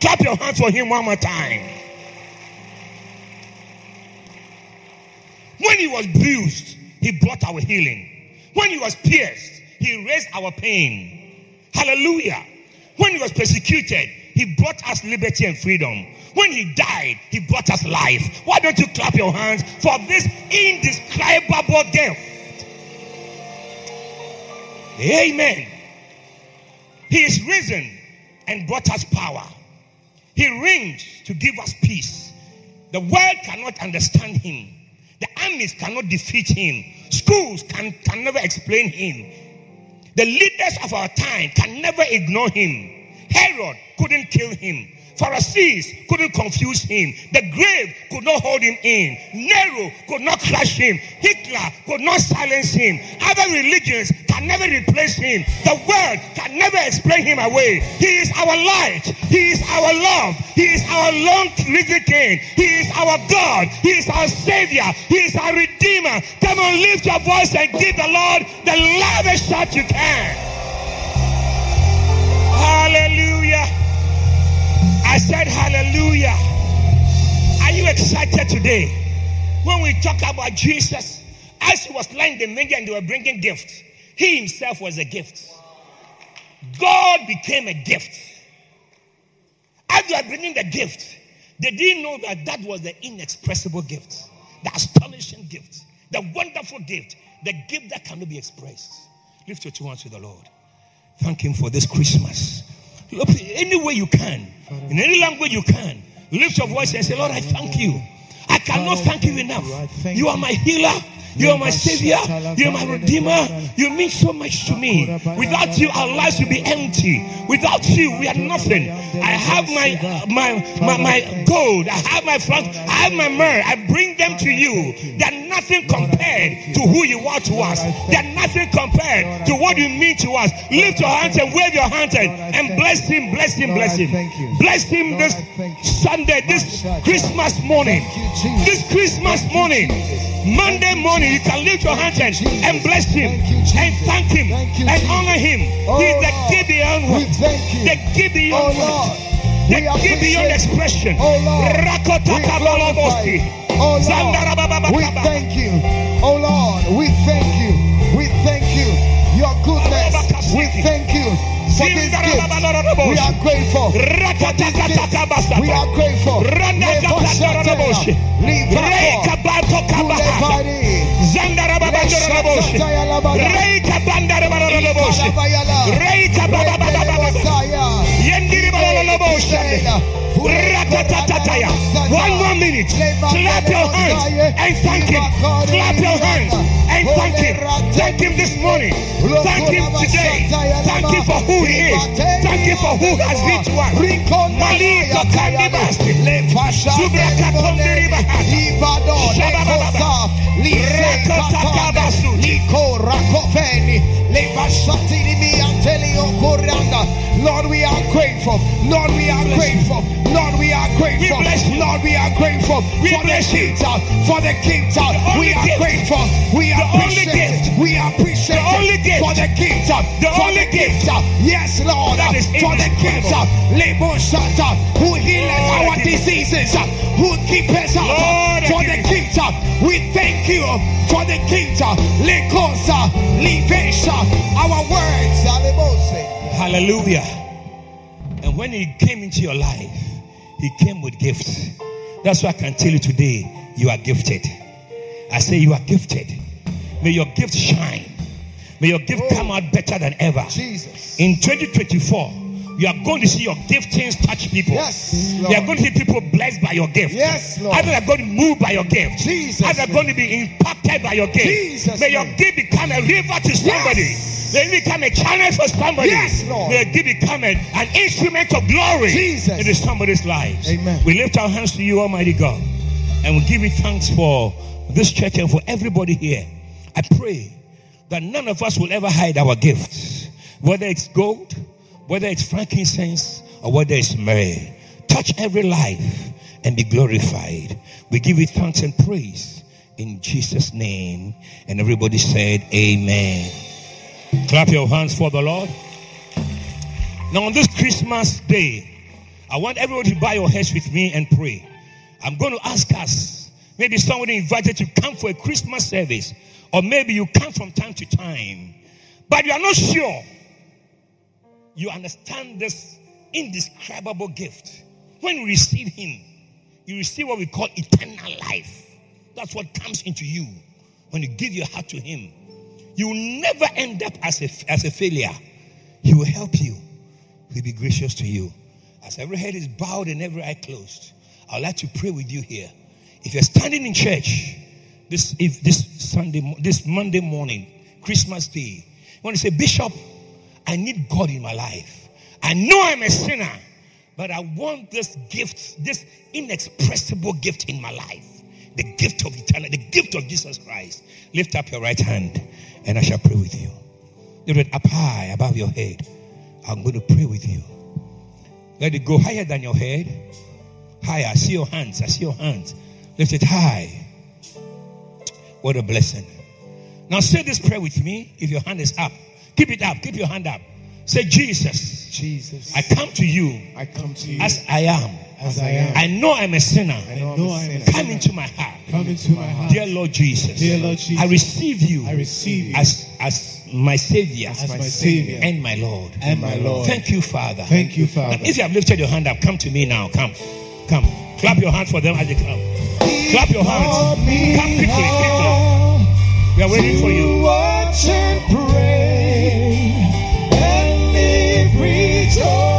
[SPEAKER 1] Clap your hands for him one more time. When he was bruised, he brought our healing. When he was pierced, he raised our pain. Hallelujah. When he was persecuted, he brought us liberty and freedom. When he died, he brought us life. Why don't you clap your hands for this indescribable gift? Amen. He is risen and brought us power. He reigns to give us peace. The world cannot understand him. The armies cannot defeat him. Schools can, can never explain him. The leaders of our time can never ignore him. Herod couldn't kill him. Pharisees couldn't confuse him. The grave could not hold him in. Nero could not crush him. Hitler could not silence him. Other religions can never replace him. The world can never explain him away. He is our light. He is our love. He is our long risen king. He is our God. He is our savior. He is our redeemer. Come on, lift your voice and give the Lord the loudest shout you can. Hallelujah. I said, Hallelujah. Are you excited today? When we talk about Jesus, as he was lying the manger and they were bringing gifts, he himself was a gift. God became a gift. As they were bringing the gift, they didn't know that that was the inexpressible gift, the astonishing gift, the wonderful gift, the gift that cannot be expressed. Lift your two hands to the Lord. Thank Him for this Christmas. Look, any way you can, in any language you can, lift your voice and say, Lord, I thank you. I cannot thank you enough. You are my healer. You are my savior. You are my redeemer. You mean so much to me. Without you, our lives will be empty. Without you, we are nothing. I have my my my, my gold. I have my franc. I have my myrrh. I bring them to you. Nothing compared to who you are to us. They are nothing compared to what you mean to us. Lift your hands and wave your hands and, and bless him, bless him, bless him. Bless him this Sunday, this Christmas morning. This Christmas morning. Monday morning, you can lift your hands and, and bless him and thank him and honor him. He's the Gideon one. The Gideon
[SPEAKER 2] Oh
[SPEAKER 1] one.
[SPEAKER 2] We
[SPEAKER 1] Gideon expression.
[SPEAKER 2] Oh Lord, we. Oh Lord, we thank you. Oh Lord, we thank you. We thank you. Your goodness. We thank you for this gift. We are grateful. For this gift. We are grateful.
[SPEAKER 1] Rakatakatakabasa. Reikabatokabahata. Zandarababandoroboshe. Reikabandarababandoroboshe. Reikabababababa. Yendiribaloloboshe. Ratatataya. One more minute. Clap your hands. and thank him. Clap your hands and thank him. Thank him this morning. Thank him today. Thank him for who he is. Thank him for who has been to us. Malika Kandibasti.
[SPEAKER 2] Lord, we are grateful. Lord, we are grateful. Lord, we are grateful.
[SPEAKER 1] We bless you.
[SPEAKER 2] Lord, we are grateful
[SPEAKER 1] We
[SPEAKER 2] for the
[SPEAKER 1] bless you.
[SPEAKER 2] For the gift. We are grateful.
[SPEAKER 1] Gift.
[SPEAKER 2] Uh,
[SPEAKER 1] the
[SPEAKER 2] for
[SPEAKER 1] only
[SPEAKER 2] the gift. Uh, yes, Lord.
[SPEAKER 1] Uh, that is
[SPEAKER 2] For the gift.
[SPEAKER 1] indescribable.
[SPEAKER 2] Lebo Shata, who healeth our diseases, who keep us out for the gift. We thank you for the gift. Lekosa, Livesha, our words.
[SPEAKER 1] Hallelujah. And when he came into your life, he came with gifts. That's why I can tell you today, you are gifted. I say you are gifted. May your gift shine. May your gift come out better than ever.
[SPEAKER 2] Jesus.
[SPEAKER 1] In 2024, you are going to see your giftings touch people.
[SPEAKER 2] Yes,
[SPEAKER 1] You
[SPEAKER 2] Lord.
[SPEAKER 1] are going to see people blessed by your gift.
[SPEAKER 2] Yes, Lord.
[SPEAKER 1] Others are going to move by your gift.
[SPEAKER 2] Jesus'
[SPEAKER 1] Others are going to be impacted by your gift.
[SPEAKER 2] Jesus'
[SPEAKER 1] May your gift become a river to somebody.
[SPEAKER 2] Yes.
[SPEAKER 1] May it become a channel for somebody.
[SPEAKER 2] Yes, Lord.
[SPEAKER 1] May your gift become a- an instrument of glory
[SPEAKER 2] Jesus.
[SPEAKER 1] into somebody's lives.
[SPEAKER 2] Amen.
[SPEAKER 1] We lift our hands to you, Almighty God, and we give you thanks for this church and for everybody here. I pray that none of us will ever hide our gifts, whether it's gold, whether it's frankincense, or whether it's myrrh. Touch every life and be glorified. We give you thanks and praise in Jesus' name. And everybody said, Amen. Clap your hands for the Lord. Now, on this Christmas day, I want everybody to bow your heads with me and pray. I'm going to ask us maybe somebody invited to come for a Christmas service, or maybe you come from time to time, but you are not sure you understand this indescribable gift. When you receive Him, you receive what we call eternal life. That's what comes into you when you give your heart to Him. You will never end up as a, as a failure. He will help you. He'll be gracious to you. As every head is bowed and every eye closed, I'd like to pray with you here. If you're standing in church this if this Sunday, this Monday morning, Christmas Day, you want to say, Bishop, I need God in my life. I know I'm a sinner, but I want this gift, this inexpressible gift in my life. The gift of eternity, the gift of Jesus Christ. Lift up your right hand and I shall pray with you. Lift it up high above your head. I'm going to pray with you. Let it go higher than your head. Higher. I see your hands. I see your hands. Lift it high. What a blessing. Now say this prayer with me. If your hand is up, keep it up. Keep your hand up. Say, Jesus,
[SPEAKER 2] Jesus.
[SPEAKER 1] I come to you
[SPEAKER 2] I come to you
[SPEAKER 1] as I am.
[SPEAKER 2] as I am.
[SPEAKER 1] I know I'm a sinner.
[SPEAKER 2] I know I'm a
[SPEAKER 1] Come
[SPEAKER 2] sinner.
[SPEAKER 1] into my heart.
[SPEAKER 2] Come into my heart.
[SPEAKER 1] Dear Lord Jesus.
[SPEAKER 2] Dear Lord Jesus.
[SPEAKER 1] I receive you
[SPEAKER 2] I receive you
[SPEAKER 1] as, as my Savior
[SPEAKER 2] as my Savior
[SPEAKER 1] and my Lord.
[SPEAKER 2] and my Lord.
[SPEAKER 1] Thank you, Father.
[SPEAKER 2] Thank you, Father.
[SPEAKER 1] Now, if you have lifted your hand up, come to me now. Come. Come. Clap your hands for them as they come. Clap your hands. Come quickly, quickly. We are waiting for you.
[SPEAKER 2] Watch and pray and live rejoicing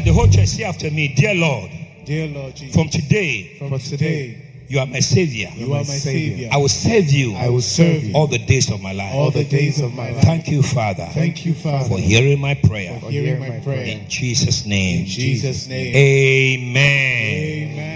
[SPEAKER 1] Now the whole church say after me, dear Lord,
[SPEAKER 4] Dear Lord Jesus,
[SPEAKER 1] from today
[SPEAKER 4] from today,
[SPEAKER 1] you are my savior.
[SPEAKER 4] you are my Savior.
[SPEAKER 1] I will serve you
[SPEAKER 4] I will serve you
[SPEAKER 1] all the days of my life.
[SPEAKER 4] all the days of my life.
[SPEAKER 1] Thank you, Father,
[SPEAKER 4] Thank you, Father,
[SPEAKER 1] for hearing my prayer.
[SPEAKER 4] for hearing my prayer.
[SPEAKER 1] In Jesus' name.
[SPEAKER 4] In Jesus' name. Amen.
[SPEAKER 1] Amen.